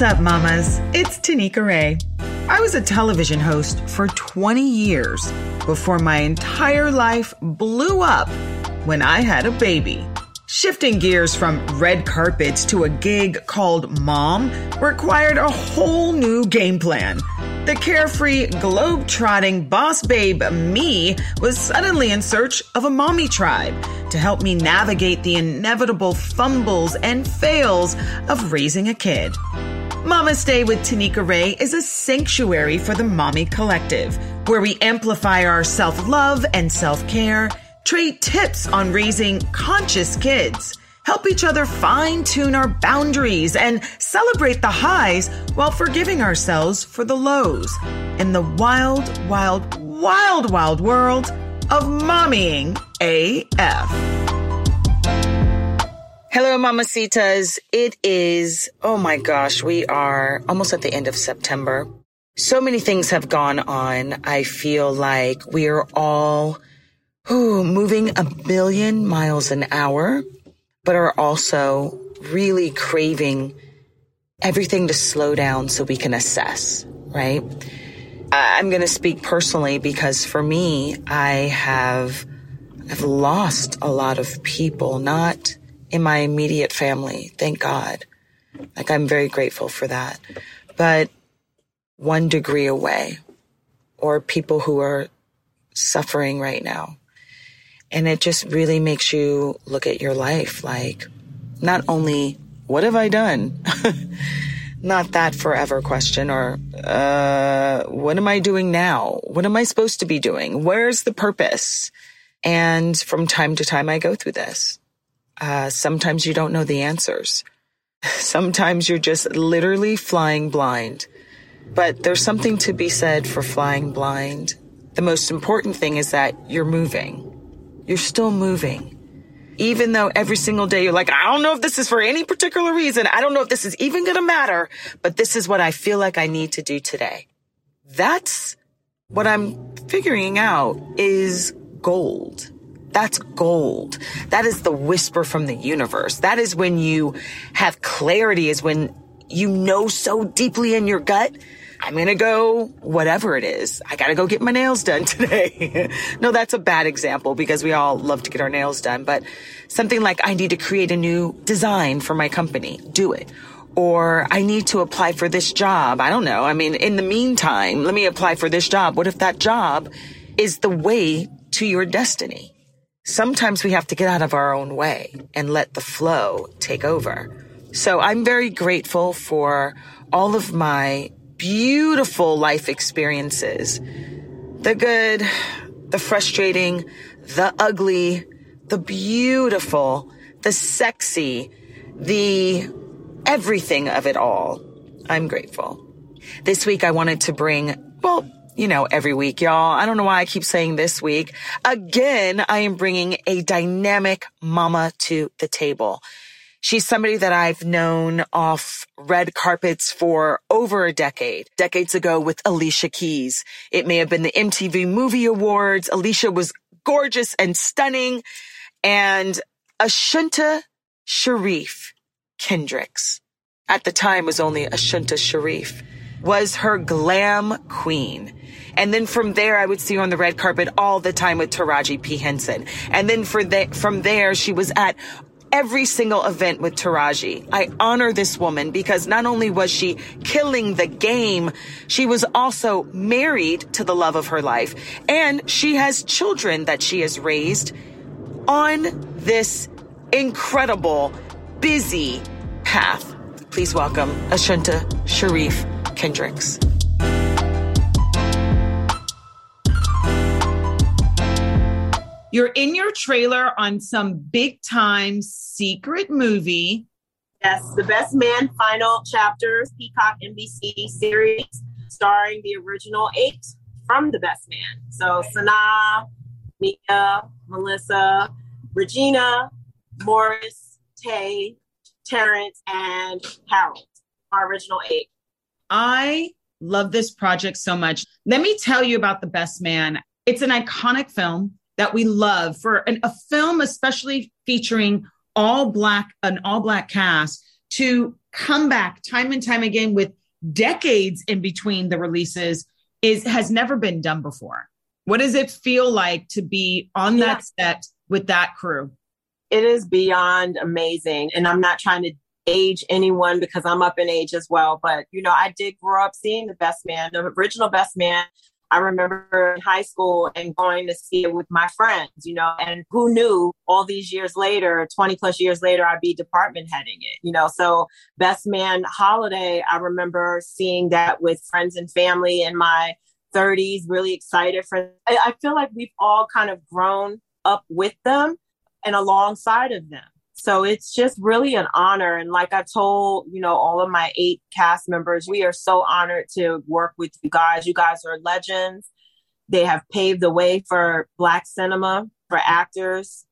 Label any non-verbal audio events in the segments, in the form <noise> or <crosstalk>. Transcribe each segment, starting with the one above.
What's up, mamas? It's Tanika Ray. I was a television host for 20 years before my entire life blew up when I had a baby. Shifting gears from red carpets to a gig called Mom required a whole new game plan. The carefree, globe-trotting boss babe me was suddenly in search of a mommy tribe to help me navigate the inevitable fumbles and fails of raising a kid. Mama's Day with Tanika Ray is a sanctuary for the mommy collective, where we amplify our self-love and self-care trade tips on raising conscious kids, help each other fine tune our boundaries, and celebrate the highs while forgiving ourselves for the lows in the wild, wild, wild, wild world of mommying AF. Hello, Mamacitas. It is, oh my gosh, we are almost at the end of September. So many things have gone on. I feel like we are all who moving a billion miles an hour, but are also really craving everything to slow down so we can assess, right? I'm going to speak personally because for me, I have, I've lost a lot of people, not in my immediate family. Thank God. Like I'm very grateful for that, but one degree away or people who are suffering right now. And it just really makes you look at your life like, not only what have I done? <laughs> not that forever question or, uh, what am I doing now? What am I supposed to be doing? Where's the purpose? And from time to time, I go through this. Uh, sometimes you don't know the answers. <laughs> Sometimes you're just literally flying blind. But there's something to be said for flying blind. The most important thing is that you're moving you're still moving. Even though every single day you're like, I don't know if this is for any particular reason. I don't know if this is even going to matter, but this is what I feel like I need to do today. That's what I'm figuring out is gold. That's gold. That is the whisper from the universe. That is when you have clarity is when you know so deeply in your gut I'm going to go whatever it is. I got to go get my nails done <laughs> today. no, that's a bad example because we all love to get our nails done, but something like I need to create a new design for my company. Do it. Or I need to apply for this job. I don't know. I mean, in the meantime, let me apply for this job. What if that job is the way to your destiny? Sometimes we have to get out of our own way and let the flow take over. So I'm very grateful for all of my beautiful life experiences. The good, the frustrating, the ugly, the beautiful, the sexy, the everything of it all. I'm grateful. This week I wanted to bring, well, you know, every week, y'all. I don't know why I keep saying this week. Again, I am bringing a dynamic mama to the table. She's somebody that I've known off red carpets for over a decade. Decades ago with Alicia Keys. It may have been the MTV Movie Awards. Alicia was gorgeous and stunning. And Ashunta Sharif Kendricks, at the time was only Ashunta Sharif, was her glam queen. And then from there, I would see her on the red carpet all the time with Taraji P. Henson. And then the, from there, she was at every single event with Taraji. I honor this woman because not only was she killing the game, she was also married to the love of her life and she has children that she has raised on this incredible, busy path. Please welcome Ashunta Sharif Kendricks. You're in your trailer on some big time secret movie. Yes, The Best Man Final Chapters, Peacock NBC series, starring the original eight from The Best Man. So Sanaa, Nia, Melissa, Regina, Morris, Taye, Terrence, and Harold, our original eight. I love this project so much. Let me tell you about The Best Man. It's an iconic film that we love for an, a film, especially featuring all black, an all black cast to come back time and time again with decades in between the releases is has never been done before. What does it feel like to be on that yeah. set with that crew? It is beyond amazing. And I'm not trying to age anyone because I'm up in age as well. But, you know, I did grow up seeing the best man, the original best man. I remember in high school and going to see it with my friends, you know, and who knew all these years later, 20 plus years later, I'd be department heading it, you know. So, Best Man Holiday, I remember seeing that with friends and family in my 30s, really excited for. I feel like we've all kind of grown up with them and alongside of them. So it's just really an honor. And like I've told, you know, all of my eight cast members, we are so honored to work with you guys. You guys are legends. They have paved the way for Black cinema, for actors.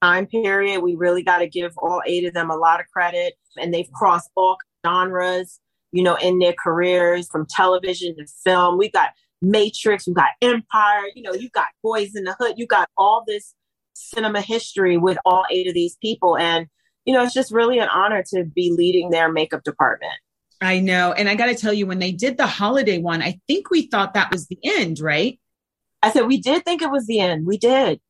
Time period. We really got to give all eight of them a lot of credit. And they've crossed all genres, you know, in their careers from television to film. We got Matrix, we got Empire, you know, you got Boys in the Hood, you got all this cinema history with all eight of these people. And, you know, it's just really an honor to be leading their makeup department. I know. And I got to tell you, when they did the holiday one, I think we thought that was the end, right? I said, we did think it was the end. We did.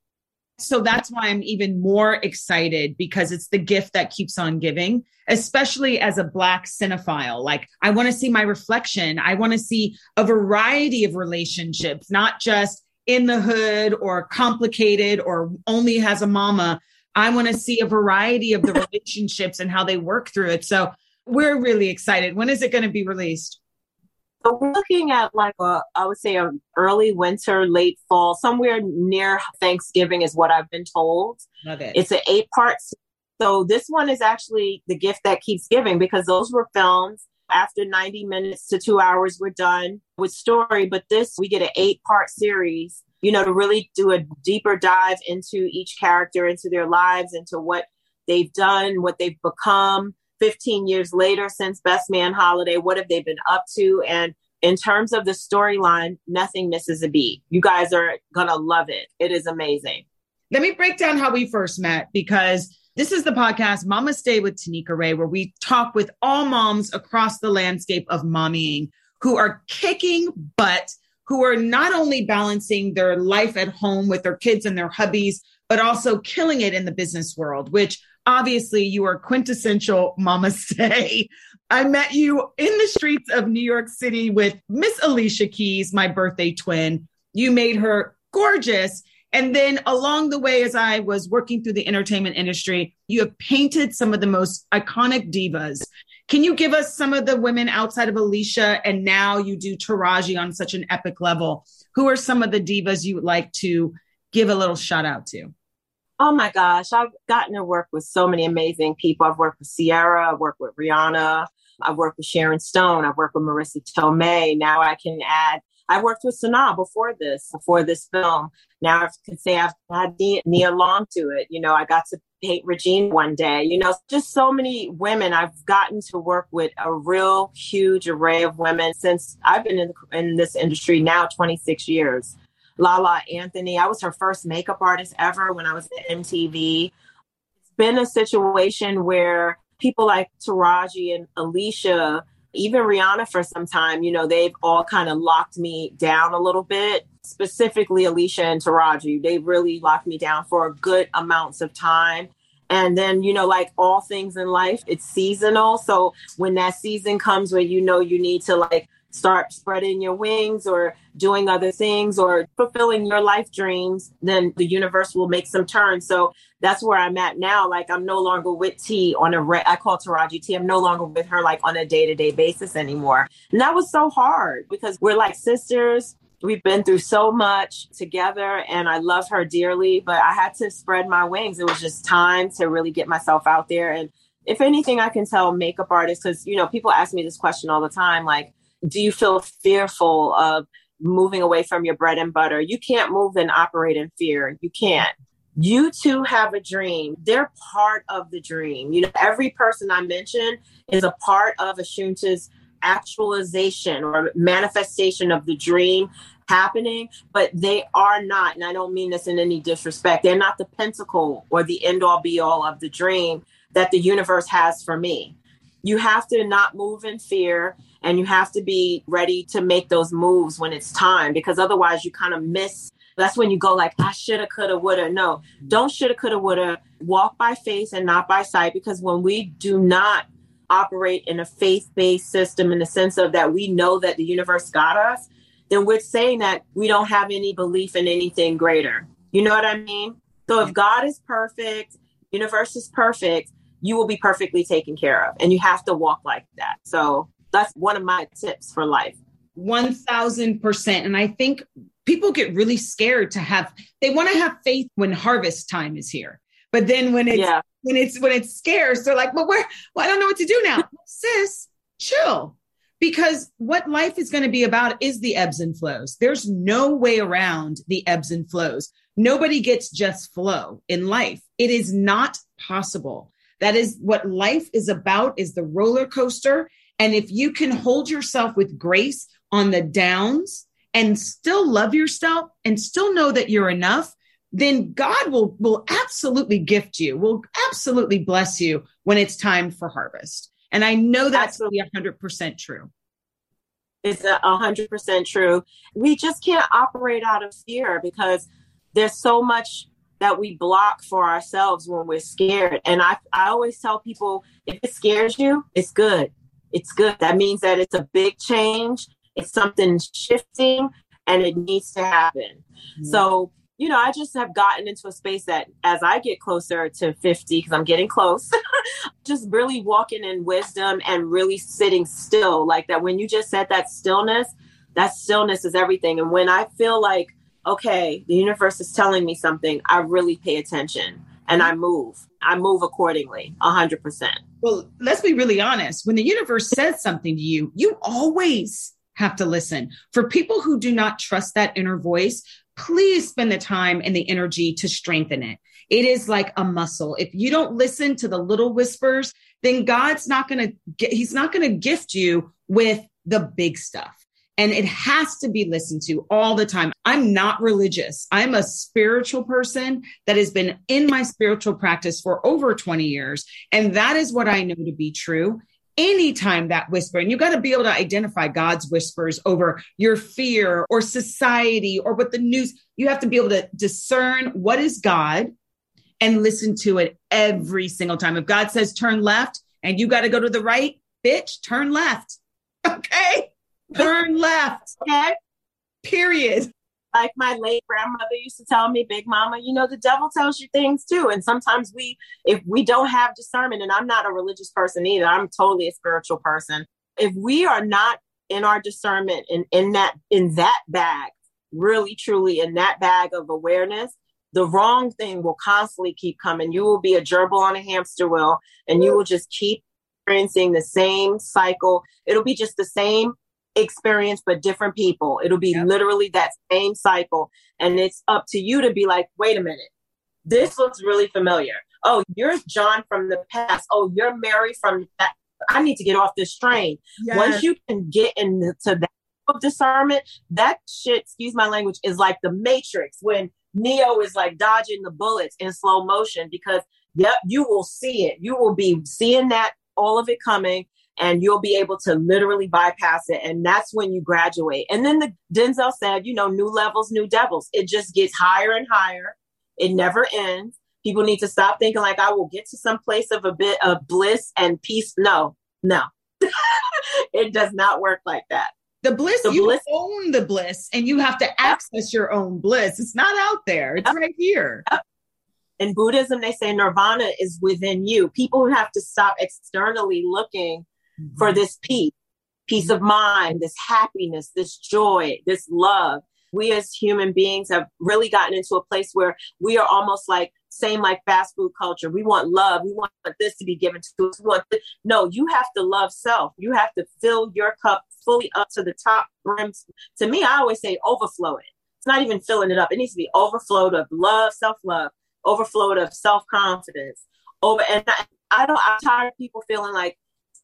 So that's why I'm even more excited because it's the gift that keeps on giving, especially as a Black cinephile. Like, I want to see my reflection. I want to see a variety of relationships, not just in the hood or complicated or only has a mama. I want to see a variety of the <laughs> relationships and how they work through it. So we're really excited. When is it going to be released? So we're looking at like a, I would say, an early winter, late fall, somewhere near Thanksgiving is what I've been told. Love it. It's an eight part. So this one is actually the gift that keeps giving because those were films after 90 minutes to two hours. We're done with story, but this we get an eight part series. You know, to really do a deeper dive into each character, into their lives, into what they've done, what they've become 15 years later since Best Man Holiday? What have they been up to? And in terms of the storyline, nothing misses a beat. You guys are going to love it. It is amazing. Let me break down how we first met because this is the podcast Mama Stay with Tanika Ray, where we talk with all moms across the landscape of mommying who are kicking butt, who are not only balancing their life at home with their kids and their hubbies, but also killing it in the business world, which obviously you are quintessential mama stay. I met you in the streets of New York City with Miss Alicia Keys, my birthday twin. You made her gorgeous. And then along the way, as I was working through the entertainment industry, you have painted some of the most iconic divas. Can you give us some of the women outside of Alicia and now you do Taraji on such an epic level? Who are some of the divas you would like to give a little shout out to? Oh my gosh, I've gotten to work with so many amazing people. I've worked with Ciara, I've worked with Rihanna, I've worked with Sharon Stone, I've worked with Marisa Tomei. Now I can add, I worked with Sanaa before this, before this film. Now I can say I've had Nia Long to it. You know, I got to paint Regina one day. You know, just so many women. I've gotten to work with a real huge array of women since I've been in, in this industry now 26 years. Lala Anthony. I was her first makeup artist ever when I was at MTV. It's been a situation where people like Taraji and Alicia, even Rihanna for some time, you know, they've all kind of locked me down a little bit. Specifically, Alicia and Taraji, they really locked me down for good amounts of time. And then, you know, like all things in life, it's seasonal. So when that season comes where you know you need to like start spreading your wings or doing other things or fulfilling your life dreams, then the universe will make some turns. So that's where I'm at now. Like I'm no longer with T on a re- I call Taraji T. I'm no longer with her like on a day to day basis anymore. And that was so hard because we're like sisters. We've been through so much together and I love her dearly, but I had to spread my wings. It was just time to really get myself out there. And if anything, I can tell makeup artists, because, you know, people ask me this question all the time, like, do you feel fearful of moving away from your bread and butter? You can't move and operate in fear. You can't. You too have a dream. They're part of the dream. You know, every person I mentioned is a part of Ashunta's actualization or manifestation of the dream happening, but they are not, and I don't mean this in any disrespect, they're not the pentacle or the end all be all of the dream that the universe has for me you have to not move in fear and you have to be ready to make those moves when it's time because otherwise you kind of miss. That's when you go like i shoulda coulda woulda. No don't shoulda coulda woulda. Walk by faith and not by sight because when we do not operate in a faith-based system in the sense of that we know that the universe got us then we're saying that we don't have any belief in anything greater. You know what i mean? So if god is perfect universe is perfect you will be perfectly taken care of and you have to walk like that. So that's one of my tips for life. 1000% and i think people get really scared to have they want to have faith when harvest time is here. But then when it's yeah. when it's when it's scarce they're like well where well i don't know what to do now. <laughs> Sis chill. Because what life is going to be about is the ebbs and flows. There's no way around the ebbs and flows. Nobody gets just flow in life. It is not possible. That is what life is about is the roller coaster and if you can hold yourself with grace on the downs and still love yourself and still know that you're enough, then God will will absolutely gift you, will absolutely bless you when it's time for harvest. And I know that's absolutely 100% true. It's a 100% true. We just can't operate out of fear because there's so much that we block for ourselves when we're scared. And I, I always tell people if it scares you, it's good. It's good. That means that it's a big change it's something shifting and it needs to happen. Mm-hmm. So, you know, I just have gotten into a space that as I get closer to 50, because I'm getting close, <laughs> just really walking in wisdom and really sitting still. Like that, when you just said that stillness, that stillness is everything. And when I feel like, okay, the universe is telling me something, I really pay attention and I move. I move accordingly, 100%. Well, let's be really honest. When the universe says something to you, you always have to listen. For people who do not trust that inner voice, please spend the time and the energy to strengthen it. It is like a muscle. If you don't listen to the little whispers, then God's not going to get, he's not going to gift you with the big stuff. And it has to be listened to all the time. I'm not religious. I'm a spiritual person that has been in my spiritual practice for over 20 years. And that is what I know to be true anytime that whisper, and you got to be able to identify God's whispers over your fear or society or what the news, you have to be able to discern what is God and listen to it every single time. If God says turn left and you got to go to the right, bitch, turn left. <laughs> Okay. Turn left. Okay. Period like my late grandmother used to tell me, Big Mama, you know, the devil tells you things too. And sometimes we, if we don't have discernment, and I'm not a religious person either, I'm totally a spiritual person. If we are not in our discernment and in, that in that bag, really truly in that bag of awareness, the wrong thing will constantly keep coming. You will be a gerbil on a hamster wheel and you will just keep experiencing the same cycle. It'll be just the same experience, but different people. It'll be yep. literally that same cycle. And it's up to you to be like, wait a minute, this looks really familiar. Oh, you're John from the past. Oh, you're Mary from that. I need to get off this train. Yes. Once you can get into that of discernment, that shit, excuse my language, is like the Matrix when Neo is like dodging the bullets in slow motion because, yep, you will see it. You will be seeing that, all of it coming and you'll be able to literally bypass it. And that's when you graduate. And then the Denzel said, you know, new levels, new devils. It just gets higher and higher. It never ends. People need to stop thinking like I will get to some place of a bit of bliss and peace. No, no. <laughs> it does not work like that. The bliss, the you bliss. own the bliss and you have to access your own bliss. It's not out there. It's yep. right here. Yep. In Buddhism, they say nirvana is within you. People have to stop externally looking mm-hmm. for this peace, peace of mind, this happiness, this joy, this love. We as human beings have really gotten into a place where we are almost like same like fast food culture. We want love. We want this to be given to us. We want this. No, you have to love self. You have to fill your cup fully up to the top brims. To me, I always say overflow it. It's not even filling it up. It needs to be overflowed of love, self love, overflowed of self confidence. Over and I, I don't. I'm tired of people feeling like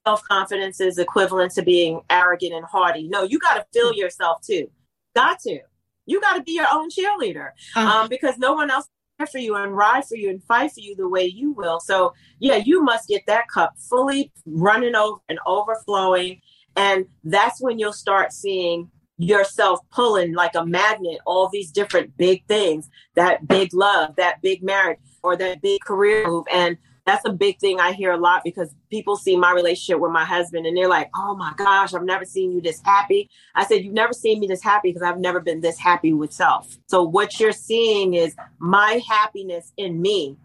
self confidence is equivalent to being arrogant and haughty. No, you got to feel yourself too. Got to. You got to be your own cheerleader uh-huh. um, because no one else care for you and ride for you and fight for you the way you will. So, yeah, you must get that cup fully running over and overflowing. And that's when you'll start seeing yourself pulling like a magnet all these different big things that big love, that big marriage, or that big career move. And that's a big thing I hear a lot because people see my relationship with my husband and they're like, oh my gosh, I've never seen you this happy. I said, You've never seen me this happy because I've never been this happy with self. So what you're seeing is my happiness in me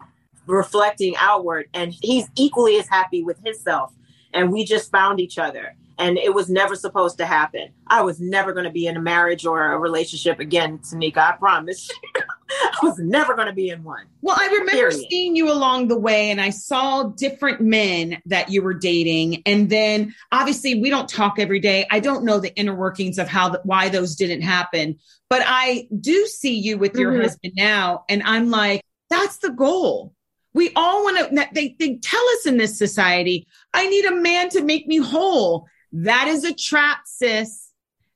reflecting outward, and he's equally as happy with himself. And we just found each other and it was never supposed to happen. I was never going to be in a marriage or a relationship again, Tanika. I promise. <laughs> <laughs> I was never going to be in one. Well, I remember Period. seeing you along the way, and I saw different men that you were dating, and then obviously we don't talk every day. I don't know the inner workings of how why those didn't happen, but I do see you with your mm-hmm. husband now, and I'm like, that's the goal. We all want to, they, they tell us in this society, I need a man to make me whole. That is a trap, sis.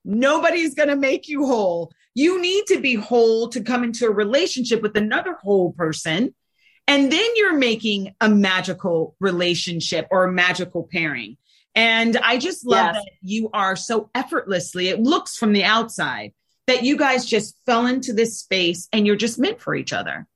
Nobody's going to make you whole. You need to be whole to come into a relationship with another whole person. And then you're making a magical relationship or a magical pairing. And I just love yes. that you are so effortlessly, it looks from the outside that you guys just fell into this space and you're just meant for each other.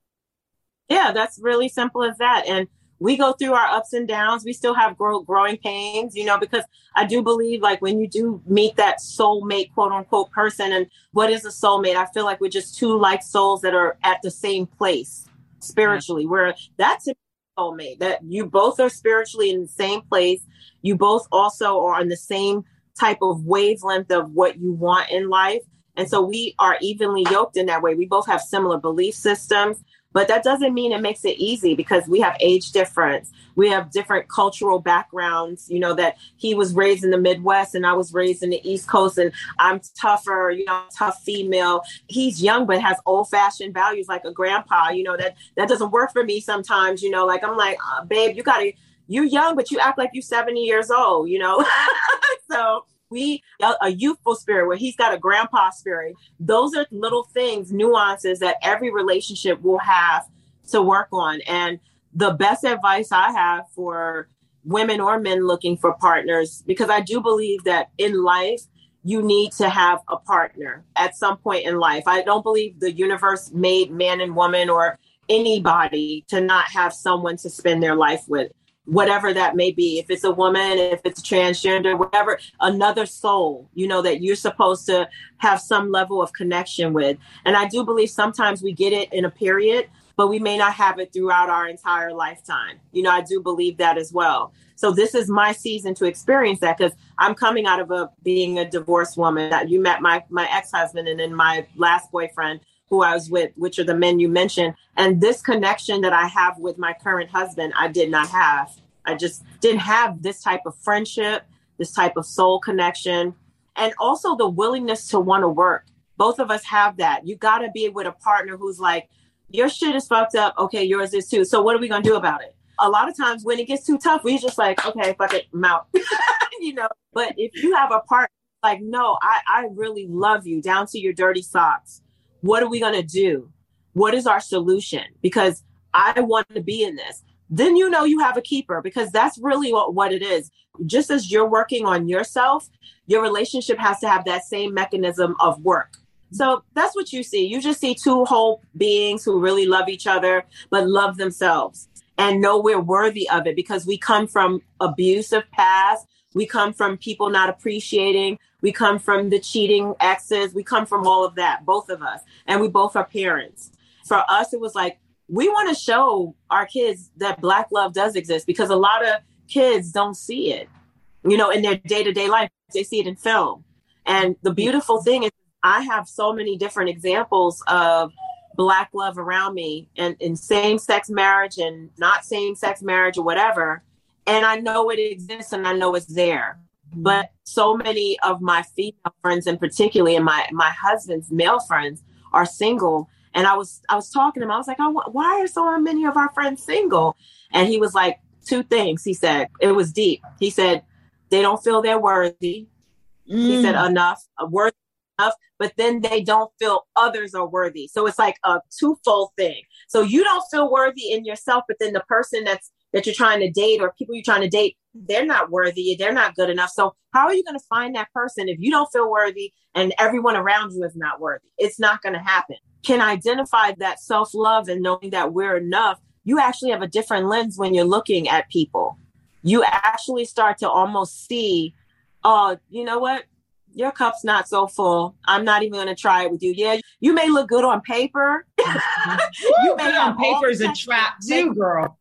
Yeah, that's really simple as that. And we go through our ups and downs. We still have grow, growing pains, you know, because I do believe like when you do meet that soulmate, quote unquote, person, and what is a soulmate? I feel like we're just two like souls that are at the same place spiritually, where that's a soulmate, that you both are spiritually in the same place. You both also are on the same type of wavelength of what you want in life. And so we are evenly yoked in that way. We both have similar belief systems. But that doesn't mean it makes it easy because we have age difference. We have different cultural backgrounds, you know, that he was raised in the Midwest and I was raised in the East Coast and I'm tougher, you know, tough female. He's young but has old fashioned values like a grandpa, you know, that that doesn't work for me sometimes, you know, like I'm like, uh, babe, you got to you young but you act like you're 70 years old, you know. <laughs> so we a youthful spirit where he's got a grandpa spirit. Those are little things nuances that every relationship will have to work on. And the best advice i have for women or men looking for partners because i do believe that in life you need to have a partner at some point in life. I don't believe the universe made man and woman or anybody to not have someone to spend their life with whatever that may be if it's a woman if it's transgender whatever another soul you know that you're supposed to have some level of connection with. And i do believe sometimes we get it in a period but we may not have it throughout our entire lifetime. You know i do believe that as well. So this is my season to experience that because i'm coming out of a being a divorced woman. That you met my my ex-husband and then my last boyfriend who I was with, which are the men you mentioned. And this connection that I have with my current husband, I did not have. I just didn't have this type of friendship, this type of soul connection, and also the willingness to want to work. Both of us have that. You got to be with a partner who's like, your shit is fucked up. Okay, yours is too. So what are we going to do about it? A lot of times when it gets too tough, we just like, okay, fuck it, I'm out. <laughs> you know, but if you have a partner like, no, I, I really love you down to your dirty socks what are we going to do? What is our solution? Because I want to be in this. Then you know you have a keeper because that's really what, what it is. Just as you're working on yourself, your relationship has to have that same mechanism of work. So that's what you see. You just see two whole beings who really love each other, but love themselves and know we're worthy of it because we come from abusive past. We come from people not appreciating. We come from the cheating exes. We come from all of that, both of us. And we both are parents. For us, it was like, we want to show our kids that Black love does exist because a lot of kids don't see it, you know, in their day to day life. They see it in film. And the beautiful thing is, I have so many different examples of Black love around me and in same sex marriage and not same sex marriage or whatever and I know it exists and I know it's there. But so many of my female friends, and particularly and my my husband's male friends, are single. And I was I was talking to him. I was like, oh, why are so many of our friends single? And he was like, two things. He said it was deep. He said they don't feel they're worthy. Mm. He said enough worthy enough, but then they don't feel others are worthy. So it's like a twofold thing. So you don't feel worthy in yourself, but then the person that's that you're trying to date or people you're trying to date, mm-hmm. they're not worthy, they're not good enough. So how are you going to find that person if you don't feel worthy and everyone around you is not worthy? It's not going to happen. Can identify that self-love and knowing that we're enough. You actually have a different lens when you're looking at people. You actually start to almost see, oh, you know what? Your cup's not so full. I'm not even going to try it with you. Yeah, you may look good on paper. <laughs> Mm-hmm. you may on paper is a trap too, girl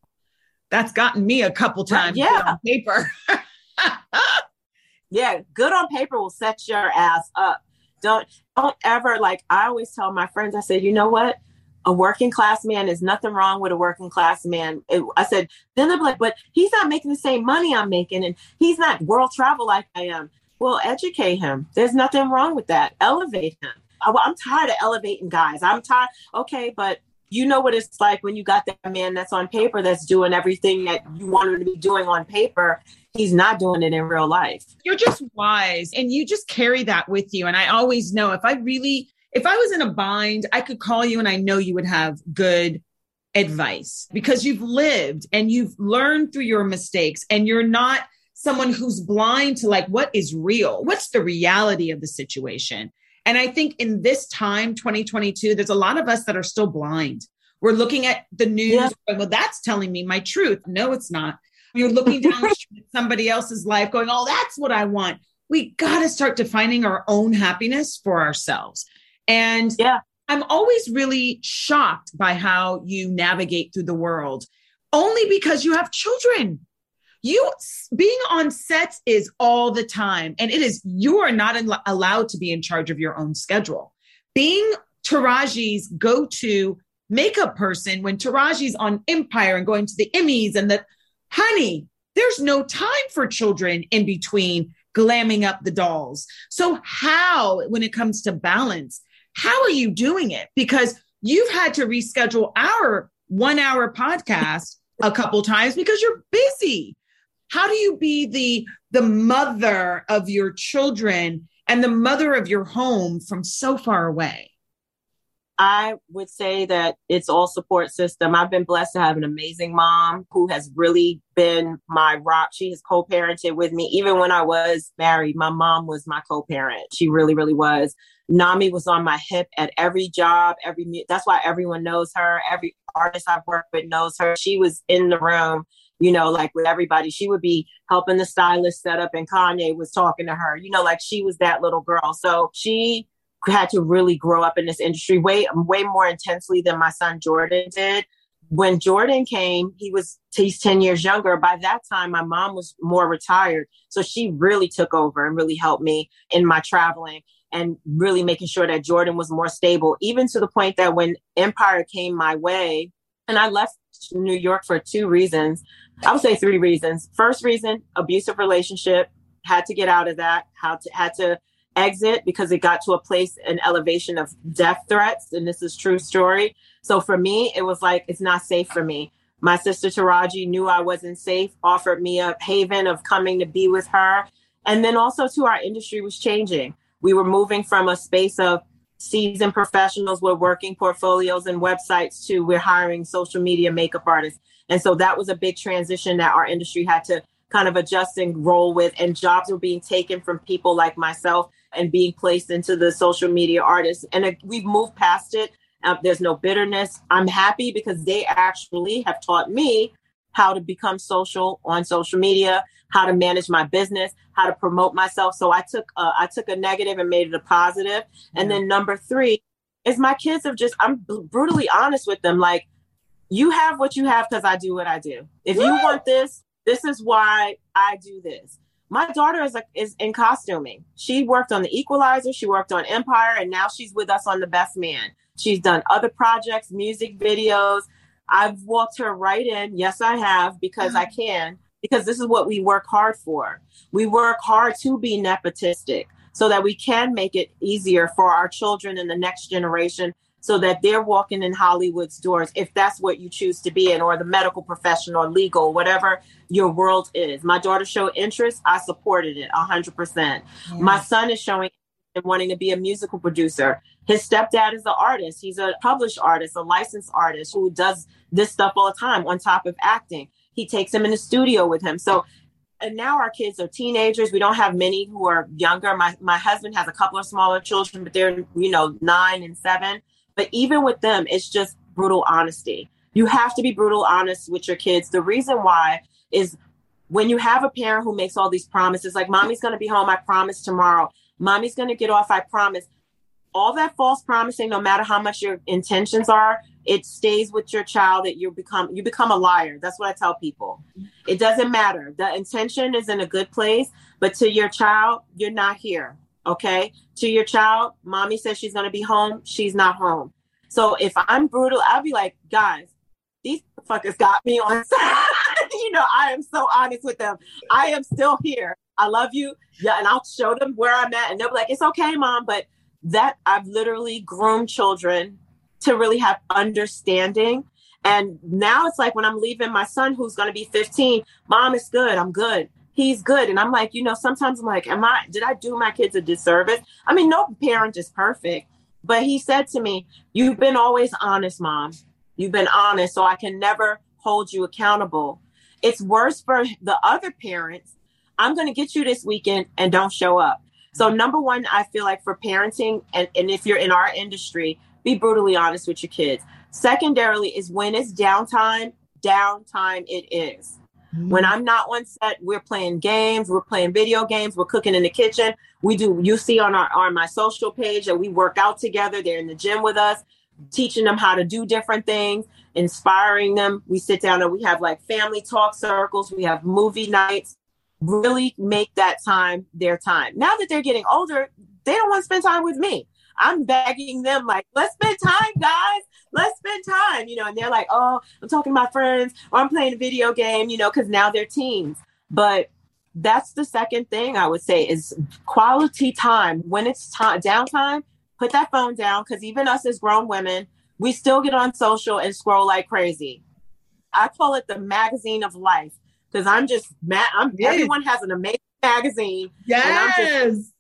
that's gotten me a couple times. Yeah, on paper. <laughs> yeah, good on paper will set your ass up. Don't don't ever like. I always tell my friends. I said, you know what? A working class man is nothing wrong with a working class man. It, I said, then they're like, but he's not making the same money I'm making, and he's not world travel like I am. Well, educate him. There's nothing wrong with that. Elevate him. I, I'm tired of elevating guys. I'm tired. Okay, but you know what it's like when you got that man that's on paper that's doing everything that you want him to be doing on paper. He's not doing it in real life. You're just wise and you just carry that with you. And I always know if I really, if I was in a bind, I could call you and I know you would have good advice because you've lived and you've learned through your mistakes and you're not someone who's blind to like what is real what's the reality of the situation and I think in this time, 2022, there's a lot of us that are still blind. We're looking at the news. Yeah. Going, well, that's telling me my truth. No, it's not. You're looking down <laughs> at somebody else's life going, oh, that's what I want. We got to start defining our own happiness for ourselves. And yeah, I'm always really shocked by how you navigate through the world only because you have children. You being on sets is all the time, and it is you are not al- allowed to be in charge of your own schedule. Being Taraji's go to makeup person when Taraji's on Empire and going to the Emmys and the honey, there's no time for children in between glamming up the dolls. So, how, when it comes to balance, how are you doing it? Because you've had to reschedule our one hour podcast a couple times because you're busy how do you be the the mother of your children and the mother of your home from so far away I would say that it's all support system. I've been blessed to have an amazing mom who has really been my rock. She has co-parented with me. Even when I was married, my mom was my co-parent. She really, really was. Nami was on my hip at every job, every that's why everyone knows her. Every artist I've worked with knows her. She was in the room you know, like with everybody. She would be helping the stylist set up, and Kanye was talking to her, you know, like she was that little girl. So she had to really grow up in this industry way, way more intensely than my son Jordan did. When Jordan came, he was he's 10 years younger. By that time, my mom was more retired. So she really took over and really helped me in my traveling and really making sure that Jordan was more stable, even to the point that when Empire came my way, and I left New York for two reasons. I would say three reasons. First reason, abusive relationship. Had to get out of that. How to had to exit because it got to a place an elevation of death threats, and this is true story. So for me, it was like it's not safe for me. My sister Taraji knew I wasn't safe, offered me a haven of coming to be with her. And then also too, our industry was changing. We were moving from a space of seasoned professionals with working portfolios and websites to we're hiring social media makeup artists. And so that was a big transition that our industry had to kind of adjust and roll with. And jobs were being taken from people like myself and being placed into the social media artists. And uh, we've moved past it. Uh, there's no bitterness. I'm happy because they actually have taught me how to become social on social media, how to manage my business, how to promote myself. So I took uh, I took a negative and made it a positive. And then number three is my kids have just I'm brutally honest with them. Like you have what you have because I do what I do. If you want this, this is why I do this. My daughter is a, is in costuming. She worked on The Equalizer. She worked on Empire, and now she's with us on The Best Man. She's done other projects, music videos. I've walked her right in. Yes, I have because I can because this is what we work hard for. We work hard to be nepotistic so that we can make it easier for our children and the next generation so that they're walking in Hollywood's doors if that's what you choose to be in, or the medical profession or legal, whatever your world is. My daughter showed interest, I supported it 100%. Yes. My son is showing and wanting to be a musical producer. His stepdad is an artist. He's a published artist, a licensed artist who does this stuff all the time on top of acting. He takes him in the studio with him. So and now our kids are teenagers. We don't have many who are younger. My my husband has a couple of smaller children, but they're, you know, nine and seven. But even with them, it's just brutal honesty. You have to be brutal honest with your kids. The reason why is when you have a parent who makes all these promises, like mommy's going to be home, I promise tomorrow. Mommy's going to get off, I promise. All that false promising, no matter how much your intentions are, it stays with your child that you become you become a liar. That's what I tell people. It doesn't matter. The intention is in a good place, but to your child, you're not here. Okay? To your child, mommy says she's going to be home, she's not home. So if I'm brutal, I'll be like, guys, these fuckers got me on <laughs> you know, I am so honest with them. I am still here. I love you. Yeah, and I'll show them where I'm at, and they'll be like, "It's okay, mom." But that I've literally groomed children to really have understanding. And now it's like when I'm leaving my son, who's going to be 15, mom is good. I'm good. He's good. And I'm like, you know, sometimes I'm like, am I, did I do my kids a disservice? I mean, no parent is perfect. But he said to me, You've been always honest, mom. You've been honest. So I can never hold you accountable. It's worse for the other parents. I'm going to get you this weekend and don't show up. So, number one, I feel like for parenting, and, and if you're in our industry, be brutally honest with your kids. Secondarily, is when it's downtime, downtime it is. Mm-hmm. When I'm not on set, we're playing games, we're playing video games, we're cooking in the kitchen. We do, you see on our on my social page that we work out together. They're in the gym with us, teaching them how to do different things, inspiring them. We sit down and we have like family talk circles, we have movie nights. Really make that time their time. Now that they're getting older, they don't want to spend time with me. I'm begging them like, let's spend time, guys. Let's spend time, you know. And they're like, oh, I'm talking to my friends, or I'm playing a video game, you know, because now they're teens. But that's the second thing I would say is quality time. When it's time downtime, put that phone down because even us as grown women, we still get on social and scroll like crazy. I call it the magazine of life because I'm just mad. I'm yes. everyone has an amazing magazine. Yes. I'm just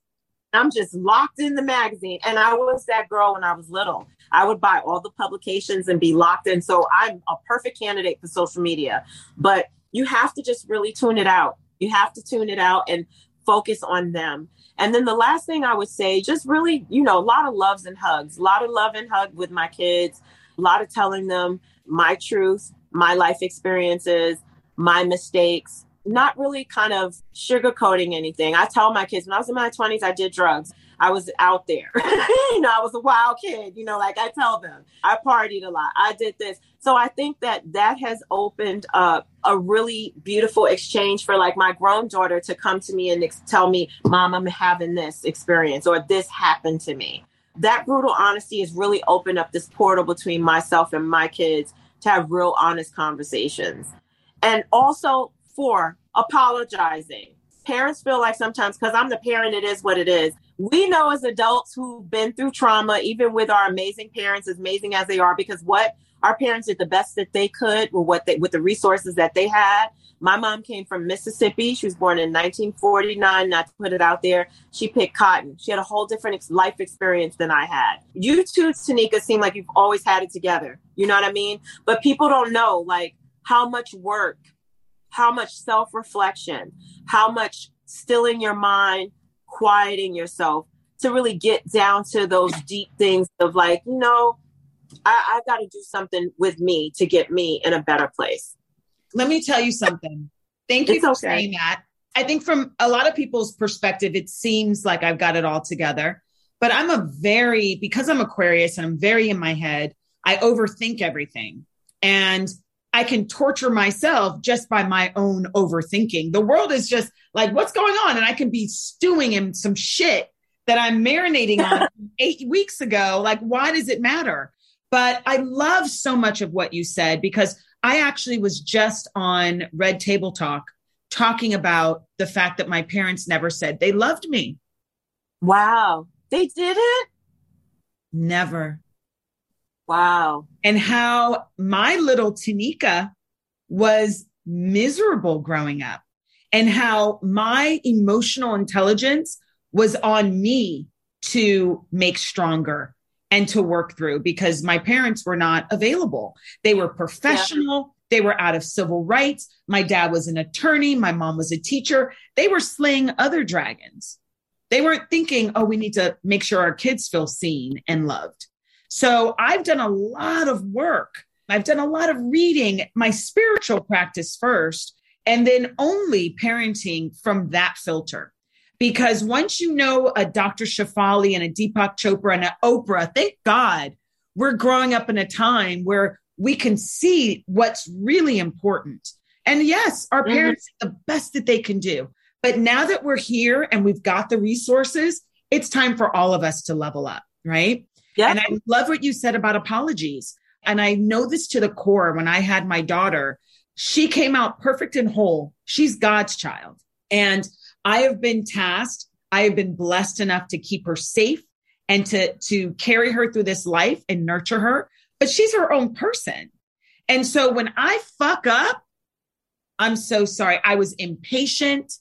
locked in the magazine. And I was that girl when I was little. I would buy all the publications and be locked in. So I'm a perfect candidate for social media. But you have to just really tune it out. You have to tune it out and focus on them. And then the last thing I would say, just really, you know, a lot of loves and hugs, a lot of love and hug with my kids, a lot of telling them my truth, my life experiences, my mistakes, not really kind of sugarcoating anything. I tell my kids when I was in my 20s, I did drugs. I was out there. <laughs> you know, I was a wild kid, you know, like I tell them. I partied a lot. I did this. So I think that that has opened up a really beautiful exchange for like my grown daughter to come to me and ex- tell me, "Mom, I'm having this experience or this happened to me." That brutal honesty has really opened up this portal between myself and my kids to have real honest conversations. And also for apologizing. Parents feel like sometimes, because I'm the parent, it is what it is. We know as adults who've been through trauma, even with our amazing parents, as amazing as they are, because what our parents did the best that they could with what they with the resources that they had. My mom came from Mississippi. She was born in 1949. Not to put it out there, she picked cotton. She had a whole different life experience than I had. You too, Tanika, seem like you've always had it together. You know what I mean? But people don't know like how much work how much self reflection, how much stilling your mind, quieting yourself to really get down to those deep things of like, you know, I, I've got to do something with me to get me in a better place. Let me tell you something. Thank you it's for okay. saying that. I think from a lot of people's perspective, it seems like I've got it all together. But I'm a very, because I'm Aquarius and I'm very in my head, I overthink everything. And I can torture myself just by my own overthinking. The world is just like, what's going on? And I can be stewing in some shit that I'm marinating on <laughs> eight weeks ago. Like, why does it matter? But I love so much of what you said because I actually was just on Red Table Talk talking about the fact that my parents never said they loved me. Wow. They didn't? Never. Wow. And how my little Tanika was miserable growing up, and how my emotional intelligence was on me to make stronger and to work through because my parents were not available. They were professional. Yeah. They were out of civil rights. My dad was an attorney. My mom was a teacher. They were slaying other dragons. They weren't thinking, oh, we need to make sure our kids feel seen and loved. So I've done a lot of work. I've done a lot of reading, my spiritual practice first, and then only parenting from that filter. Because once you know a Dr. Shefali and a Deepak Chopra and an Oprah, thank God we're growing up in a time where we can see what's really important. And yes, our mm-hmm. parents mm-hmm. the best that they can do. But now that we're here and we've got the resources, it's time for all of us to level up, right? Yeah. And I love what you said about apologies. And I know this to the core when I had my daughter, she came out perfect and whole. She's God's child. And I have been tasked, I have been blessed enough to keep her safe and to, to carry her through this life and nurture her. But she's her own person. And so when I fuck up, I'm so sorry. I was impatient.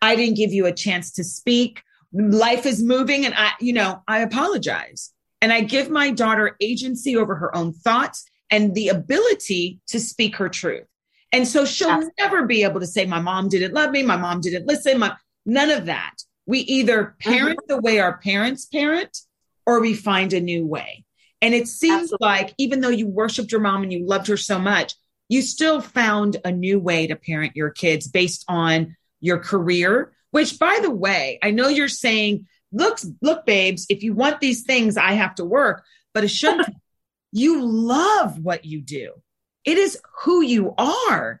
I didn't give you a chance to speak. Life is moving and I, you know, I apologize. And I give my daughter agency over her own thoughts and the ability to speak her truth. And so she'll Absolutely. never be able to say, My mom didn't love me, my mom didn't listen, my, none of that. We either parent mm-hmm. the way our parents parent or we find a new way. And it seems Absolutely. like even though you worshiped your mom and you loved her so much, you still found a new way to parent your kids based on your career, which by the way, I know you're saying look, look, babes, if you want these things, I have to work. But it shouldn't <laughs> you love what you do. It is who you are.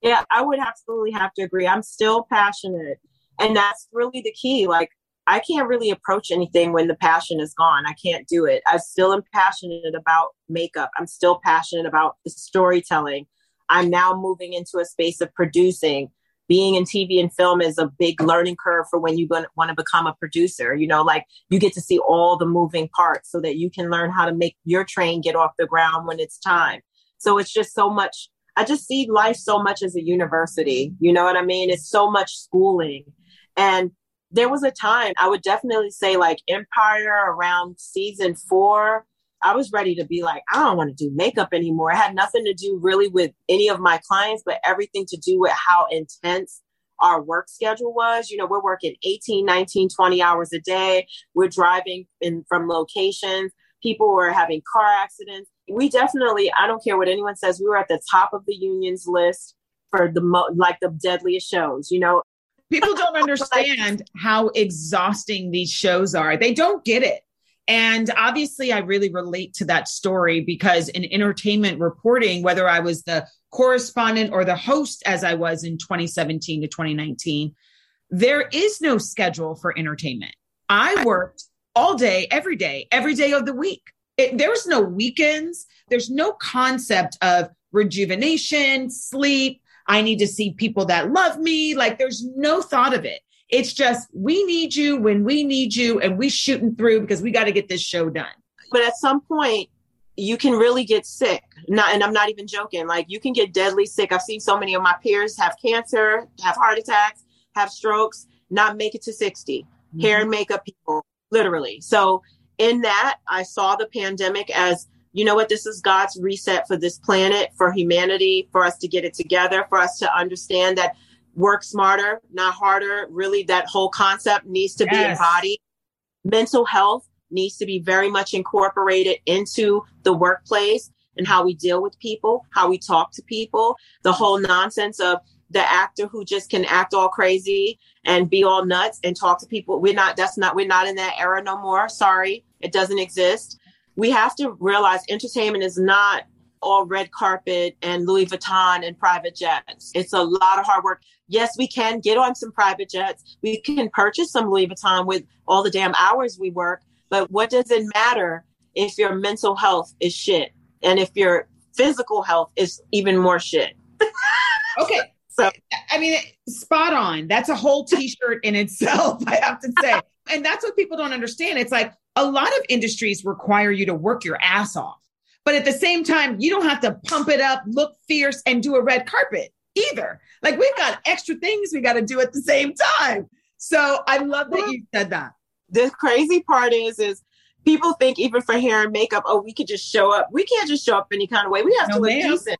Yeah, I would absolutely have to agree. I'm still passionate. And that's really the key. Like, I can't really approach anything when the passion is gone. I can't do it. I still am passionate about makeup. I'm still passionate about the storytelling. I'm now moving into a space of producing being in TV and film is a big learning curve for when you want to become a producer. You know, like you get to see all the moving parts so that you can learn how to make your train get off the ground when it's time. So it's just so much. I just see life so much as a university. You know what I mean? It's so much schooling. And there was a time I would definitely say like Empire around season four I was ready to be like, I don't want to do makeup anymore. It had nothing to do really with any of my clients, but everything to do with how intense our work schedule was. You know, we're working 18, 19, 20 hours a day. We're driving in from locations. People were having car accidents. We definitely, I don't care what anyone says, we were at the top of the unions list for the mo- like the deadliest shows, you know. People don't <laughs> understand how exhausting these shows are. They don't get it. And obviously, I really relate to that story because in entertainment reporting, whether I was the correspondent or the host as I was in 2017 to 2019, there is no schedule for entertainment. I worked all day, every day, every day of the week. It, there's no weekends. There's no concept of rejuvenation, sleep. I need to see people that love me. Like there's no thought of it. It's just we need you when we need you and we shooting through because we got to get this show done. But at some point you can really get sick. Not and I'm not even joking. Like you can get deadly sick. I've seen so many of my peers have cancer, have heart attacks, have strokes, not make it to 60. Mm-hmm. Hair and makeup people, literally. So in that, I saw the pandemic as you know what this is God's reset for this planet, for humanity, for us to get it together, for us to understand that work smarter, not harder. Really, that whole concept needs to yes. be embodied. Mental health needs to be very much incorporated into the workplace and how we deal with people, how we talk to people, the whole nonsense of the actor who just can act all crazy and be all nuts and talk to people. We're not, that's not, we're not in that era no more. Sorry, it doesn't exist. We have to realize entertainment is not all red carpet and Louis Vuitton and private jets. It's a lot of hard work. Yes, we can get on some private jets. We can purchase some Louis Vuitton with all the damn hours we work. But what does it matter if your mental health is shit and if your physical health is even more shit? <laughs> okay. So, I mean, spot on. That's a whole t shirt in itself, <laughs> I have to say. and that's what people don't understand. It's like a lot of industries require you to work your ass off. But at the same time, you don't have to pump it up, look fierce, and do a red carpet either. Like we've got extra things we got to do at the same time. So I love that you said that. the crazy part is, is people think even for hair and makeup, oh, we could just show up. We can't just show up any kind of way. We have no, to look ma'am. decent.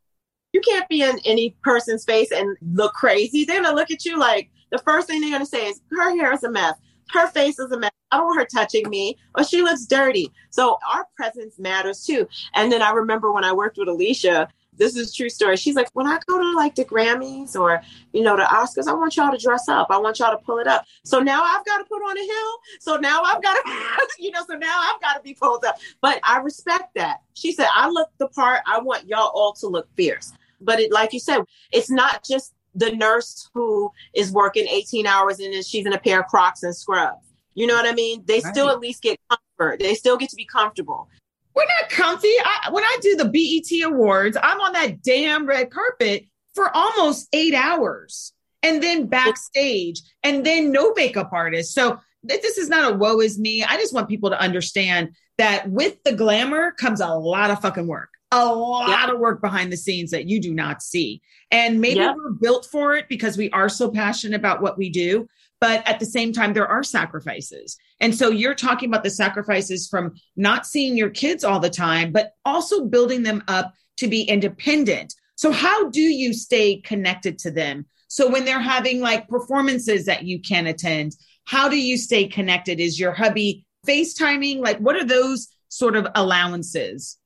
You can't be in any person's face and look crazy. They're gonna look at you like the first thing they're gonna say is her hair is a mess. Her face is a mess. I don't want her touching me or she looks dirty. So our presence matters too. And then I remember when I worked with Alicia, this is true story. She's like, when I go to like the Grammys or, you know, the Oscars, I want y'all to dress up. I want y'all to pull it up. So now I've got to put on a hill. So now I've got to, <laughs> you know, so now I've got to be pulled up. But I respect that. She said, I look the part. I want y'all all to look fierce. But it, like you said, it's not just the nurse who is working 18 hours and then she's in a pair of Crocs and scrubs. You know what I mean? They right. still at least get comfort. They still get to be comfortable. We're not comfy. I, when I do the BET Awards, I'm on that damn red carpet for almost eight hours and then backstage and then no makeup artist. So this is not a woe is me. I just want people to understand that with the glamour comes a lot of fucking work, a lot yep. of work behind the scenes that you do not see. And maybe yep. we're built for it because we are so passionate about what we do. But at the same time, there are sacrifices. And so you're talking about the sacrifices from not seeing your kids all the time, but also building them up to be independent. So, how do you stay connected to them? So, when they're having like performances that you can't attend, how do you stay connected? Is your hubby FaceTiming? Like, what are those sort of allowances?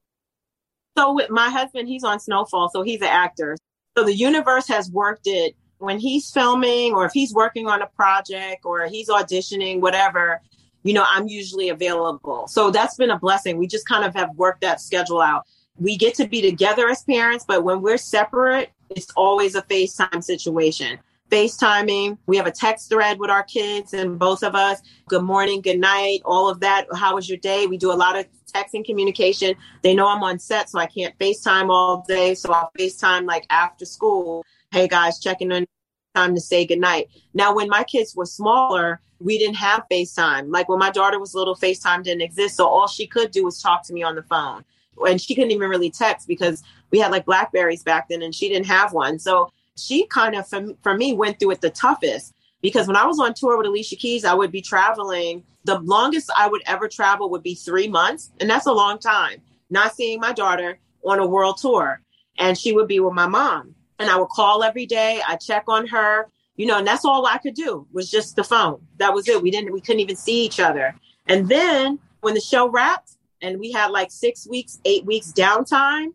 So, with my husband, he's on Snowfall, so he's an actor. So, the universe has worked it when he's filming or if he's working on a project or he's auditioning, whatever, you know, I'm usually available. So that's been a blessing. We just kind of have worked that schedule out. We get to be together as parents, but when we're separate, it's always a FaceTime situation. FaceTiming, we have a text thread with our kids and both of us. Good morning, good night, all of that. How was your day? We do a lot of texting communication. They know I'm on set, so I can't FaceTime all day. So I'll FaceTime like after school hey guys, checking in time to say goodnight. Now, when my kids were smaller, we didn't have FaceTime. Like when my daughter was little, FaceTime didn't exist. So all she could do was talk to me on the phone. And she couldn't even really text because we had like Blackberries back then and she didn't have one. So she kind of, for, for me, went through it the toughest because when I was on tour with Alicia Keys, I would be traveling. The longest I would ever travel would be three months. And that's a long time, not seeing my daughter on a world tour. And she would be with my mom and I would call every day. I check on her, you know, and that's all I could do was just the phone. That was it. We didn't, we couldn't even see each other. And then when the show wrapped and we had like six weeks, eight weeks downtime,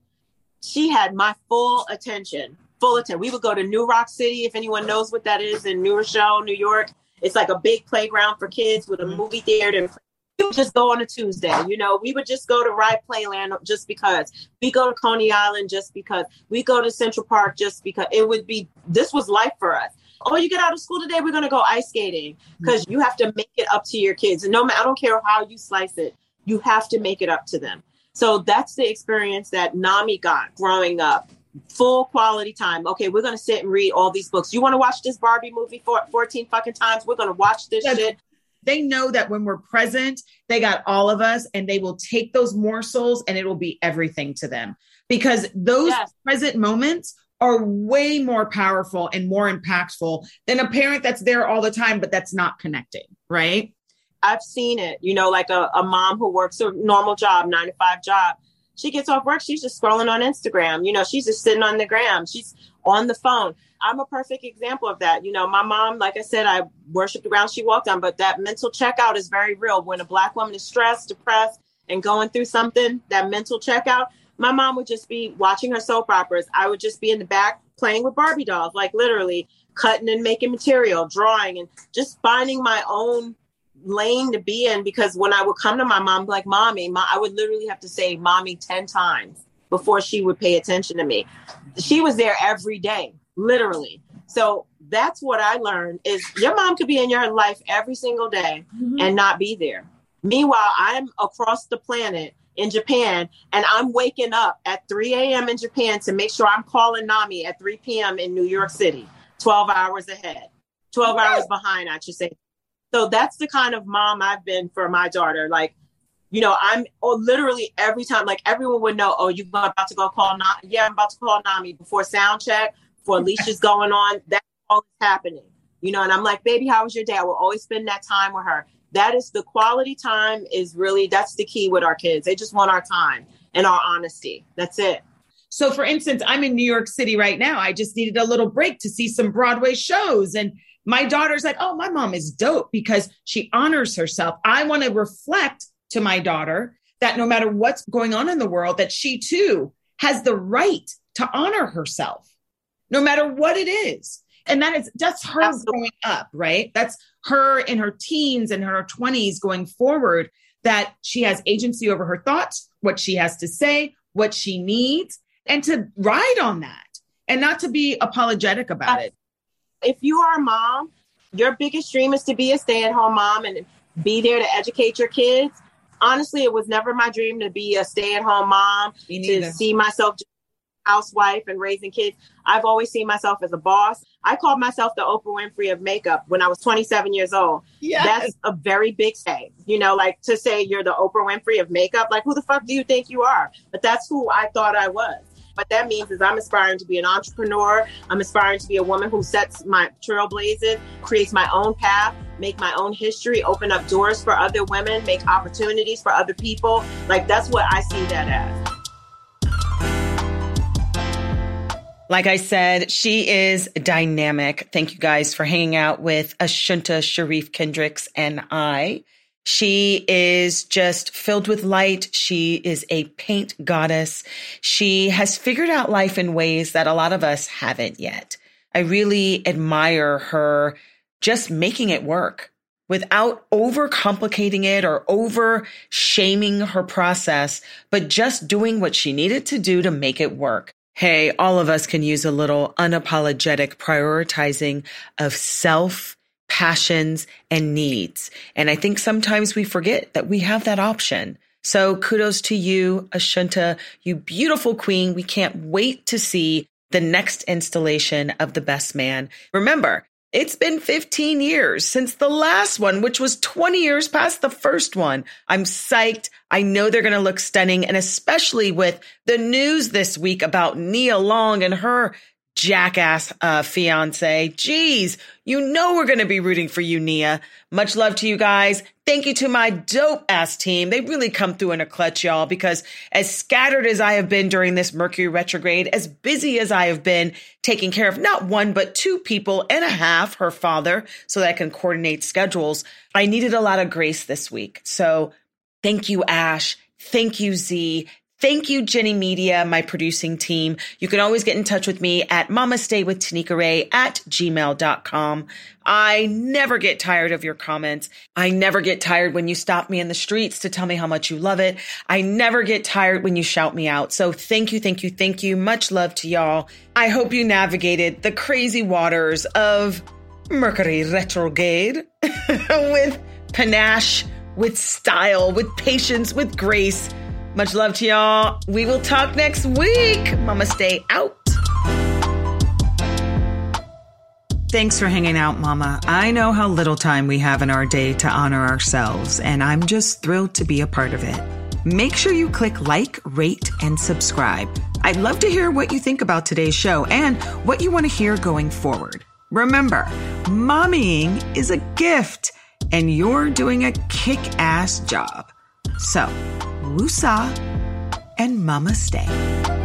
she had my full attention, full attention. We would go to New Roc City, if anyone knows what that is in New Rochelle, New York. It's like a big playground for kids with a mm-hmm. movie theater we would just go on a Tuesday. You know, we would just go to Rye Playland just because. We go to Coney Island just because. We go to Central Park just because. It would be, this was life for us. Oh, you get out of school today, we're going to go ice skating because mm-hmm. you have to make it up to your kids. And no matter, I don't care how you slice it, you have to make it up to them. So that's the experience that Nami got growing up. Full quality time. Okay, we're gonna sit and read all these books. You want to watch this Barbie movie for 14 fucking times? We're gonna watch this shit they know that when we're present, they got all of us and they will take those morsels and it will be everything to them because those yes. present moments are way more powerful and more impactful than a parent that's there all the time, but that's not connecting, right? I've seen it, you know, like a, a mom who works a normal job, nine to five job. She gets off work, she's just scrolling on Instagram. You know, she's just sitting on the gram. She's on the phone. I'm a perfect example of that. You know, my mom, like I said, I worship the ground she walked on, but that mental checkout is very real. When a black woman is stressed, depressed, and going through something, that mental checkout, my mom would just be watching her soap operas. I would just be in the back playing with Barbie dolls, like literally cutting and making material, drawing, and just finding my own lane to be in. Because when I would come to my mom, like, mommy, my, I would literally have to say mommy 10 times before she would pay attention to me. She was there every day literally. So that's what I learned is your mom could be in your life every single day mm-hmm. and not be there. Meanwhile, I'm across the planet in Japan and I'm waking up at 3 a.m. in Japan to make sure I'm calling Nami at 3 p.m. in New York City, 12 hours ahead, 12 hours behind, I should say. So that's the kind of mom I've been for my daughter. Like, you know, I'm oh, literally every time, like everyone would know, oh, you're about to go call Nami. Yeah, I'm about to call Nami before sound check for Alicia's going on. <laughs> That's all that's happening. You know, and I'm like, baby, how was your day? I will always spend that time with her. that is the quality time is really that's the key with our kids. They just want our time and our honesty. That's it. So, for instance, I'm in New York City right now. I just needed a little break to see some Broadway shows. And my daughter's like, oh, my mom is dope because she honors herself. I want to reflect to my daughter that no matter what's going on in the world, that she too has the right to honor herself, no matter what it is. And that is that's her Absolutely. growing up, right? That's her in her teens and her 20s going forward, that she has agency over her thoughts, what she has to say, what she needs, and to ride on that and not to be apologetic about it. If you are a mom, your biggest dream is to be a stay at home mom and be there to educate your kids. Honestly, it was never my dream to be a stay at home mom, to see myself housewife and raising kids. I've always seen myself as a boss. I called myself the Oprah Winfrey of makeup when I was 27 years old. Yes. That's a very big say. You know, like to say you're the Oprah Winfrey of makeup, like who the fuck do you think you are? But that's who I thought I was. What that means is I'm aspiring to be an entrepreneur. I'm aspiring to be a woman who sets my trailblazes, creates my own path, make my own history, open up doors for other women, make opportunities for other people. Like that's what I see that as. Like I said, she is dynamic. Thank you guys for hanging out with Ashunta Sheriff Kendricks and I. She is just filled with light. She is a paint goddess. She has figured out life in ways that a lot of us haven't yet. I really admire her just making it work without overcomplicating it or over shaming her process, but just doing what she needed to do to make it work. Hey, all of us can use a little unapologetic prioritizing of self passions, and needs. And I think sometimes we forget that we have that option. So kudos to you, Ashunta, you beautiful queen. We can't wait to see the next installation of The Best Man. Remember, it's been 15 years since the last one, which was 20 years past the first one. I'm psyched. I know they're going to look stunning. And especially with the news this week about Nia Long and her jackass uh, fiance. Jeez, you know we're going to be rooting for you, Nia. Much love to you guys. Thank you to my dope ass team. They really come through in a clutch, y'all, because as scattered as I have been during this Mercury retrograde, as busy as I have been taking care of not one, but two people and a half, her father, so that I can coordinate schedules, I needed a lot of grace this week. So thank you, Ash. Thank you, Z. Thank you, Jenny Media, my producing team. You can always get in touch with me at Mama Stay with at gmail.com. I never get tired of your comments. I never get tired when you stop me in the streets to tell me how much you love it. I never get tired when you shout me out. So thank you, thank you, thank you. Much love to y'all. I hope you navigated the crazy waters of Mercury retrograde <laughs> with panache, with style, with patience, with grace much love to y'all. We will talk next week. Mama, stay out. Thanks for hanging out, Mama. I know how little time we have in our day to honor ourselves, and I'm just thrilled to be a part of it. Make sure you click like, rate, and subscribe. I'd love to hear what you think about today's show and what you want to hear going forward. Remember, mommying is a gift, and you're doing a kick ass job. So, Wusa and Mama Stay.